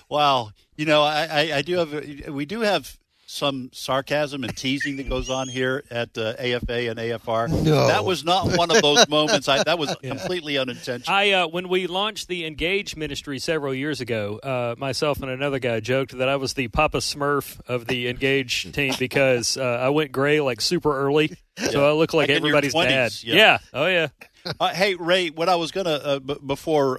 Wow, you know, I, I, I do have we do have some sarcasm and teasing that goes on here at uh, AFA and AFR. No. That was not one of those moments. I, that was *laughs* yeah. completely unintentional. I uh, when we launched the Engage Ministry several years ago, uh, myself and another guy joked that I was the Papa Smurf of the Engage *laughs* team because uh, I went gray like super early, yeah. so I look like, like everybody's 20s, dad. Yeah. yeah. Oh yeah. Uh, hey Ray, what I was gonna uh, b- before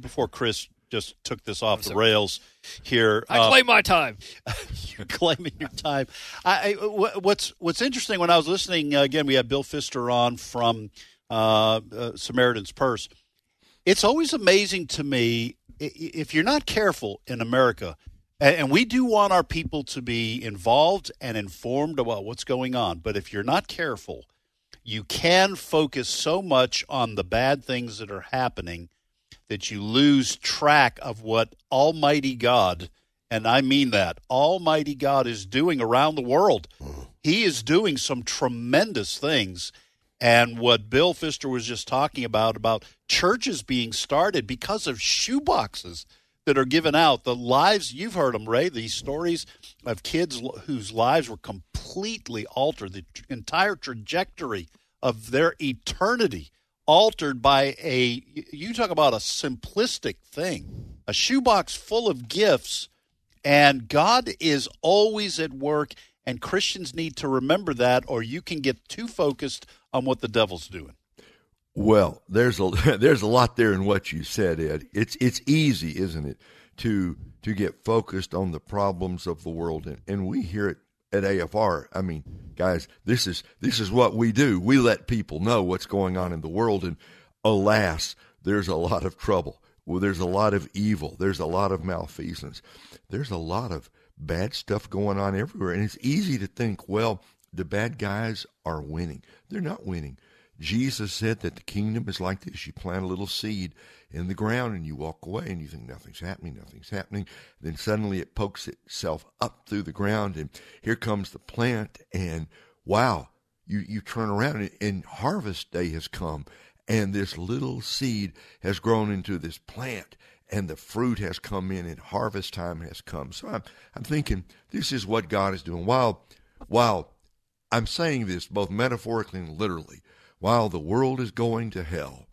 before Chris just took this off the rails here. I uh, claim my time. *laughs* you're claiming your time. I, I, what's What's interesting when I was listening uh, again, we had Bill Pfister on from uh, uh, Samaritan's Purse. It's always amazing to me if you're not careful in America, and we do want our people to be involved and informed about what's going on. But if you're not careful, you can focus so much on the bad things that are happening that you lose track of what Almighty God, and I mean that, Almighty God is doing around the world. Mm-hmm. He is doing some tremendous things. And what Bill Pfister was just talking about, about churches being started because of shoeboxes that are given out. The lives, you've heard them, Ray, these stories of kids whose lives were completely altered, the entire trajectory of their eternity altered by a, you talk about a simplistic thing, a shoebox full of gifts. And God is always at work, and Christians need to remember that, or you can get too focused on what the devil's doing. Well, there's a *laughs* there's a lot there in what you said, Ed. It's it's easy, isn't it, to to get focused on the problems of the world, and, and we hear it at AFR. I mean, guys, this is this is what we do. We let people know what's going on in the world, and alas, there's a lot of trouble. Well, there's a lot of evil. There's a lot of malfeasance. There's a lot of bad stuff going on everywhere, and it's easy to think, well, the bad guys are winning. They're not winning. Jesus said that the kingdom is like this. You plant a little seed in the ground and you walk away and you think nothing's happening, nothing's happening. Then suddenly it pokes itself up through the ground and here comes the plant and wow, you, you turn around and, and harvest day has come and this little seed has grown into this plant and the fruit has come in and harvest time has come. So I'm, I'm thinking this is what God is doing. While, while I'm saying this both metaphorically and literally, while the world is going to hell,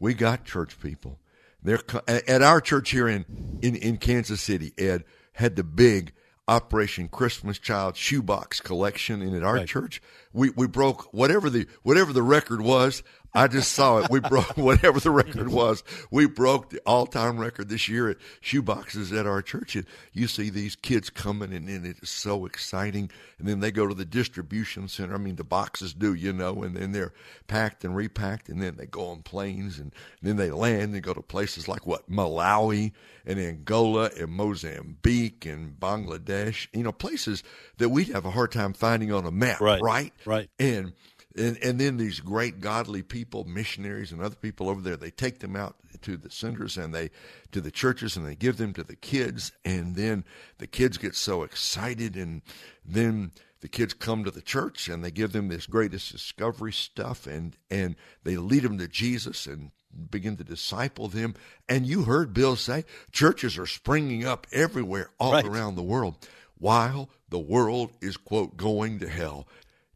we got church people. They're at our church here in, in, in Kansas City. Ed had the big Operation Christmas Child shoebox collection, and at our right. church, we, we broke whatever the whatever the record was. I just saw it. We broke *laughs* whatever the record was. We broke the all-time record this year at shoeboxes at our church. And you see these kids coming, and, and it is so exciting. And then they go to the distribution center. I mean, the boxes do, you know, and then they're packed and repacked, and then they go on planes, and, and then they land and go to places like what Malawi and Angola and Mozambique and Bangladesh. You know, places that we'd have a hard time finding on a map, right? Right. Right. And and, and then these great godly people, missionaries and other people over there, they take them out to the centers and they to the churches and they give them to the kids. And then the kids get so excited and then the kids come to the church and they give them this greatest discovery stuff and and they lead them to Jesus and begin to disciple them. And you heard Bill say churches are springing up everywhere all right. around the world while the world is quote going to hell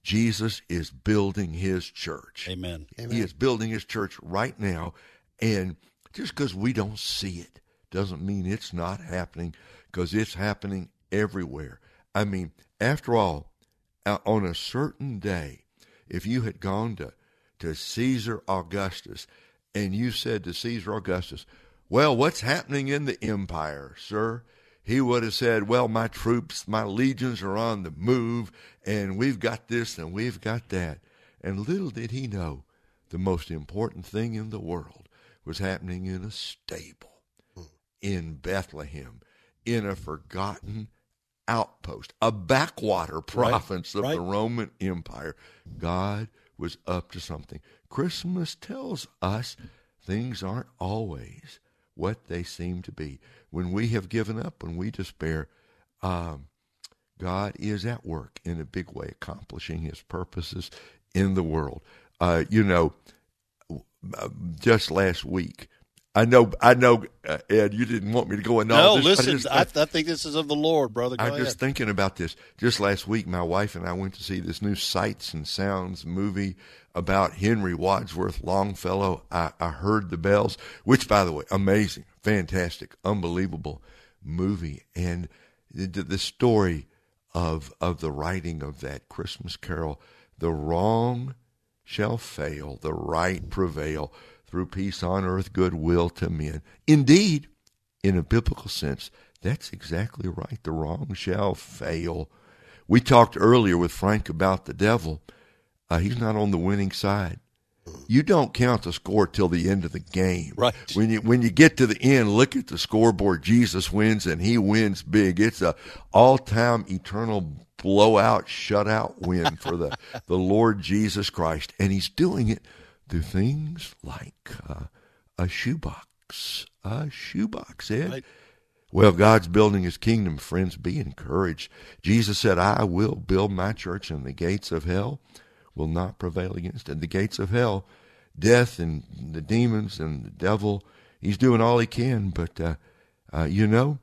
Jesus is building his church. Amen. Amen. He is building his church right now. And just because we don't see it doesn't mean it's not happening because it's happening everywhere. I mean, after all, uh, on a certain day, if you had gone to, to Caesar Augustus and you said to Caesar Augustus, Well, what's happening in the empire, sir? He would have said, Well, my troops, my legions are on the move, and we've got this and we've got that. And little did he know the most important thing in the world was happening in a stable hmm. in Bethlehem, in a forgotten outpost, a backwater province right, of right. the Roman Empire. God was up to something. Christmas tells us things aren't always what they seem to be. When we have given up, when we despair, um, God is at work in a big way, accomplishing His purposes in the world. Uh, you know, just last week, I know, I know, uh, Ed, you didn't want me to go into no, all this. *laughs* listen, I, just, I, I, think this is of the Lord, brother. Go I'm ahead. just thinking about this. Just last week, my wife and I went to see this new Sights and Sounds movie about Henry Wadsworth Longfellow. I, I heard the bells, which, by the way, amazing, fantastic, unbelievable movie, and the, the story of of the writing of that Christmas carol. The wrong shall fail, the right prevail through peace on earth, goodwill to men. Indeed, in a biblical sense, that's exactly right. The wrong shall fail. We talked earlier with Frank about the devil. Uh, he's not on the winning side. You don't count the score till the end of the game. Right. When you when you get to the end, look at the scoreboard. Jesus wins and he wins big. It's a all time eternal blowout shutout win *laughs* for the, the Lord Jesus Christ. And he's doing it do things like uh, a shoebox. A shoebox, Ed. Right. Well, God's building his kingdom, friends. Be encouraged. Jesus said, I will build my church, and the gates of hell will not prevail against it. The gates of hell, death and the demons and the devil, he's doing all he can. But, uh, uh, you know,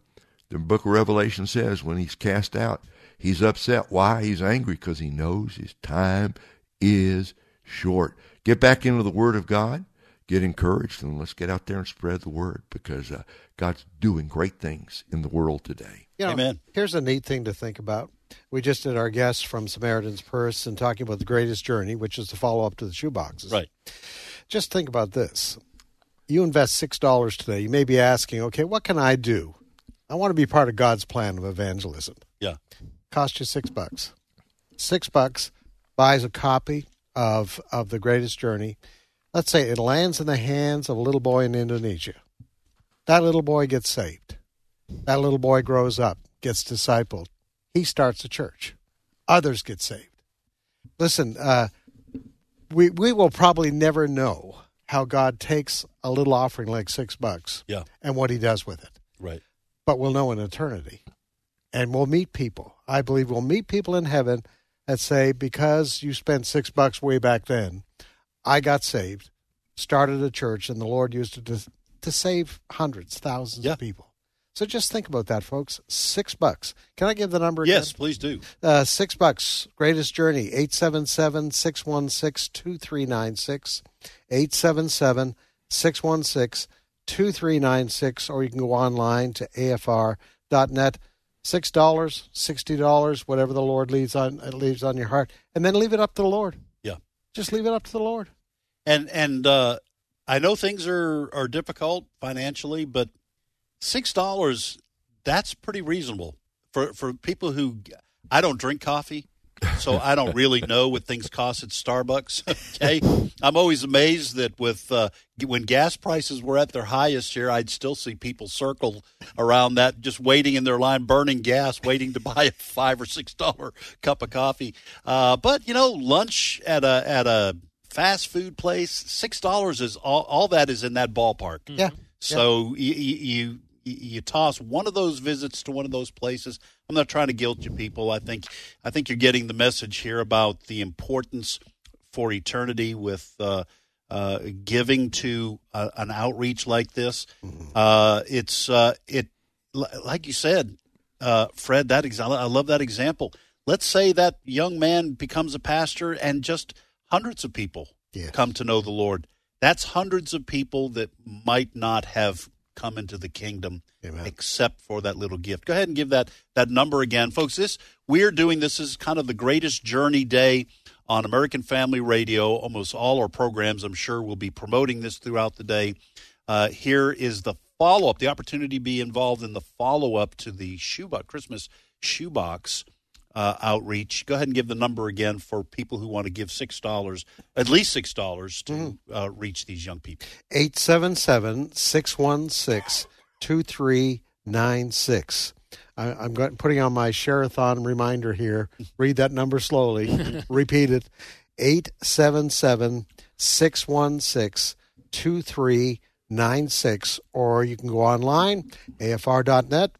the book of Revelation says when he's cast out, he's upset. Why? He's angry because he knows his time is short. Get back into the Word of God, get encouraged, and let's get out there and spread the Word because uh, God's doing great things in the world today. You know, Amen. Here's a neat thing to think about. We just did our guest from Samaritan's Purse and talking about the greatest journey, which is the follow up to the shoeboxes. Right. Just think about this. You invest six dollars today. You may be asking, okay, what can I do? I want to be part of God's plan of evangelism. Yeah. Cost you six bucks. Six bucks buys a copy of of the greatest journey. Let's say it lands in the hands of a little boy in Indonesia. That little boy gets saved. That little boy grows up, gets discipled. He starts a church. Others get saved. Listen, uh, we we will probably never know how God takes a little offering like six bucks Yeah. and what He does with it, Right. but we'll know in eternity, and we'll meet people. I believe we'll meet people in heaven that say, because you spent six bucks way back then, I got saved, started a church, and the Lord used it to to save hundreds, thousands Yeah. of people. So just think about that, folks. Six bucks. Can I give the number again? Yes, please do. Uh, six bucks. Greatest Journey. 877 616 2396. 877 616 2396. Or you can go online to afr.net. Six dollars, sixty dollars, whatever the Lord leaves on uh, leaves on your heart, and then leave it up to the Lord. Yeah. Just leave it up to the Lord. And and uh, I know things are are difficult financially, but six dollars that's pretty reasonable for for people who I don't drink coffee, so *laughs* I don't really know what things cost at Starbucks. *laughs* Okay, I'm always amazed that with uh, when gas prices were at their highest here, I'd still see people circle around that, just waiting in their line, burning gas, waiting to *laughs* buy a five or six dollar cup of coffee. Uh, but you know, lunch at a at a fast food place, six dollars is all. All that is in that ballpark. Yeah. So you, you you you toss one of those visits to one of those places. I'm not trying to guilt you people. I think I think you're getting the message here about the importance for eternity with uh, uh, giving to uh, an outreach like this. Uh, it's uh, it like you said, uh, Fred. That ex- I love that example. Let's say that young man becomes a pastor, and just hundreds of people come to know the Lord. That's hundreds of people that might not have come into the kingdom except for that little gift. Go ahead and give that that number again, folks. This we're doing this is kind of the greatest journey day on American Family Radio. Almost all our programs, I'm sure, will be promoting this throughout the day. Uh, here is the follow up, the opportunity to be involved in the follow up to the shoebox Christmas shoebox uh, outreach. Go ahead and give the number again for people who want to give six dollars, at least six dollars, to uh, reach these young people. 877 616 2396. I'm putting on my Sharathon reminder here. Read that number slowly. *laughs* Repeat it 877 616 2396. Or you can go online, afr.net,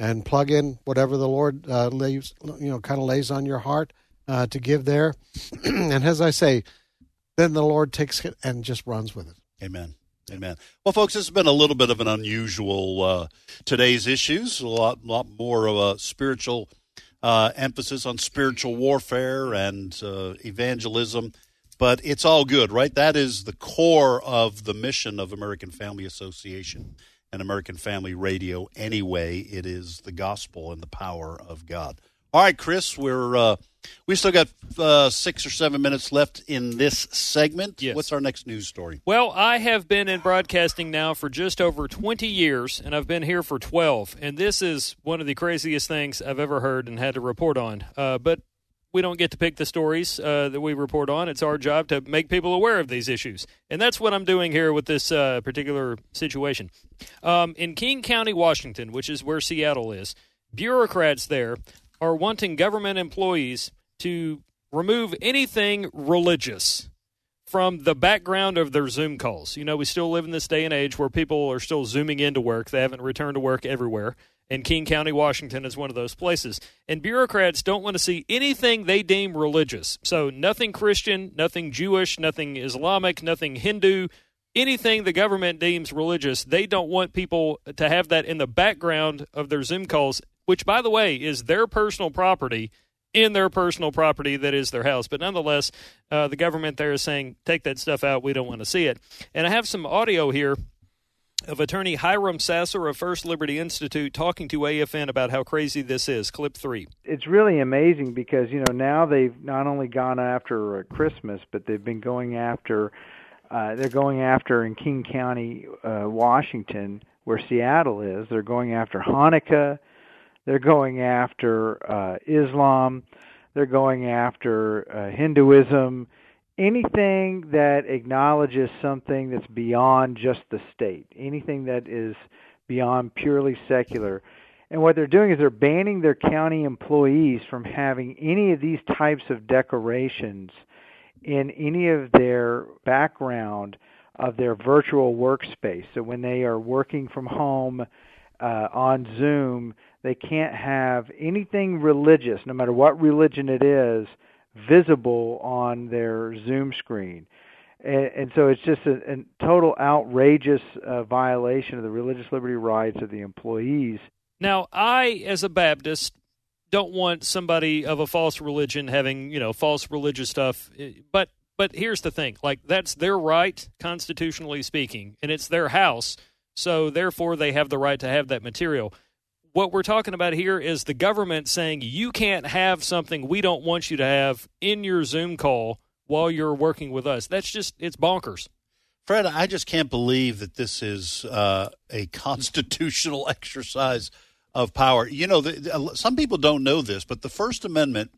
and plug in whatever the Lord uh, lays, you know, kind of lays on your heart uh, to give there. *clears throat* and as I say, then the Lord takes it and just runs with it. Amen. Amen. Well, folks, this has been a little bit of an unusual uh, today's issues. A lot, lot more of a spiritual uh, emphasis on spiritual warfare and uh, evangelism, but it's all good, right? That is the core of the mission of American Family Association and American Family Radio. Anyway, it is the gospel and the power of God. All right, Chris, we're uh, we still got uh, six or seven minutes left in this segment. Yes. What's our next news story? Well, I have been in broadcasting now for just over 20 years, and I've been here for 12. And this is one of the craziest things I've ever heard and had to report on. Uh, but we don't get to pick the stories uh, that we report on. It's our job to make people aware of these issues. And that's what I'm doing here with this uh, particular situation. Um, in King County, Washington, which is where Seattle is, bureaucrats there are wanting government employees to remove anything religious from the background of their Zoom calls. You know, we still live in this day and age where people are still zooming into work. They haven't returned to work everywhere. And King County, Washington is one of those places. And bureaucrats don't want to see anything they deem religious. So nothing Christian, nothing Jewish, nothing Islamic, nothing Hindu, anything the government deems religious. They don't want people to have that in the background of their Zoom calls, which, by the way, is their personal property in their personal property that is their house. But nonetheless, uh, the government there is saying, take that stuff out. We don't want to see it. And I have some audio here of attorney Hiram Sasser of First Liberty Institute talking to AFN about how crazy this is. Clip three. It's really amazing because, you know, now they've not only gone after uh, Christmas, but they've been going after, uh, they're going after in King County, uh, Washington, where Seattle is. They're going after Hanukkah. They're going after uh, Islam. They're going after uh, Hinduism anything that acknowledges something that's beyond just the state, anything that is beyond purely secular. And what they're doing is they're banning their county employees from having any of these types of decorations in any of their background of their virtual workspace. So when they are working from home uh, on Zoom, they can't have anything religious, no matter what religion it is, visible on their Zoom screen. And, and so it's just a, a total outrageous uh, violation of the religious liberty rights of the employees. Now, I, as a Baptist, don't want somebody of a false religion having, you know, false religious stuff. But but here's the thing, like that's their right constitutionally speaking, and it's their house, so therefore they have the right to have that material what we're talking about here is the government saying you can't have something we don't want you to have in your Zoom call while you're working with us. That's just, it's bonkers. Fred, I just can't believe that this is uh, a *laughs* constitutional exercise of power. You know, the, some people don't know this, but the First Amendment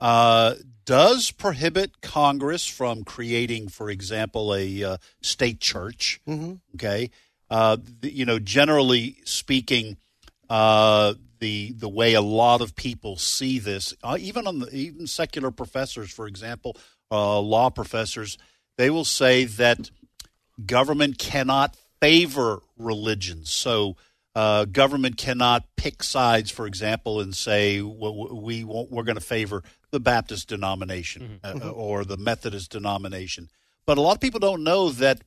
uh, does prohibit Congress from creating, for example, a uh, state church. Mm-hmm. Okay. Uh, the, you know, generally speaking, uh, the the way a lot of people see this, uh, even on the even secular professors, for example, uh, law professors, they will say that government cannot favor religions. So. Uh, government cannot pick sides, for example, and say well, we we're going to favor the Baptist denomination mm-hmm. uh, or the Methodist denomination. But a lot of people don't know that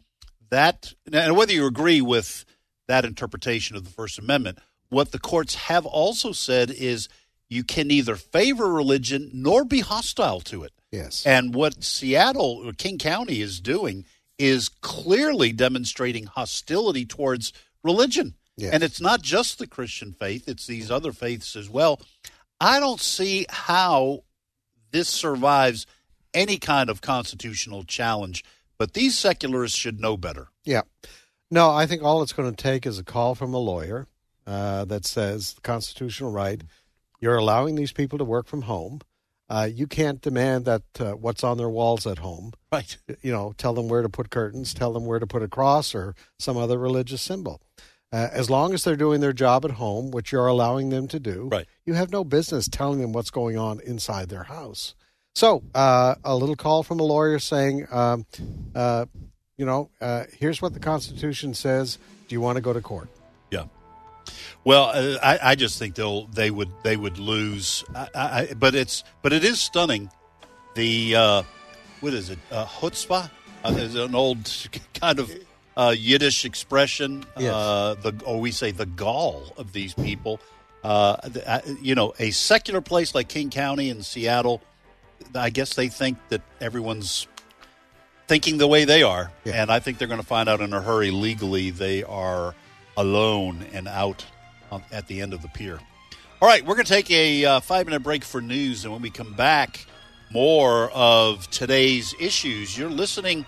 that, and whether you agree with that interpretation of the First Amendment, what the courts have also said is you can neither favor religion nor be hostile to it. Yes. And what Seattle or King County is doing is clearly demonstrating hostility towards religion. Yes. And it's not just the Christian faith, it's these other faiths as well. I don't see how this survives any kind of constitutional challenge, but these secularists should know better. Yeah. No, I think all it's going to take is a call from a lawyer uh, that says the constitutional right. You're allowing these people to work from home. Uh, you can't demand that uh, what's on their walls at home. Right. You know, tell them where to put curtains, tell them where to put a cross or some other religious symbol. Uh, as long as they're doing their job at home, which you're allowing them to do, right. you have no business telling them what's going on inside their house. So, uh, a little call from a lawyer saying, um, uh, you know, uh, here's what the Constitution says. Do you want to go to court? Well, uh, I, I just think they'll they would they would lose. I, I, but it's but it is stunning. The uh, what is it? Uh, chutzpah uh, is an old *laughs* kind of uh, Yiddish expression. Yes. Uh, the or we say the gall of these people. Uh, uh, you know, a secular place like King County in Seattle. I guess they think that everyone's thinking the way they are, Yeah. and I think they're going to find out in a hurry. Legally, they are alone and out on, at the end of the pier. All right, we're going to take a uh, five minute break for news, and when we come back, more of today's issues. You're listening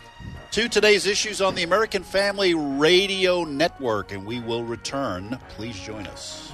to today's issues on the American Family Radio Network, and we will return. Please join us.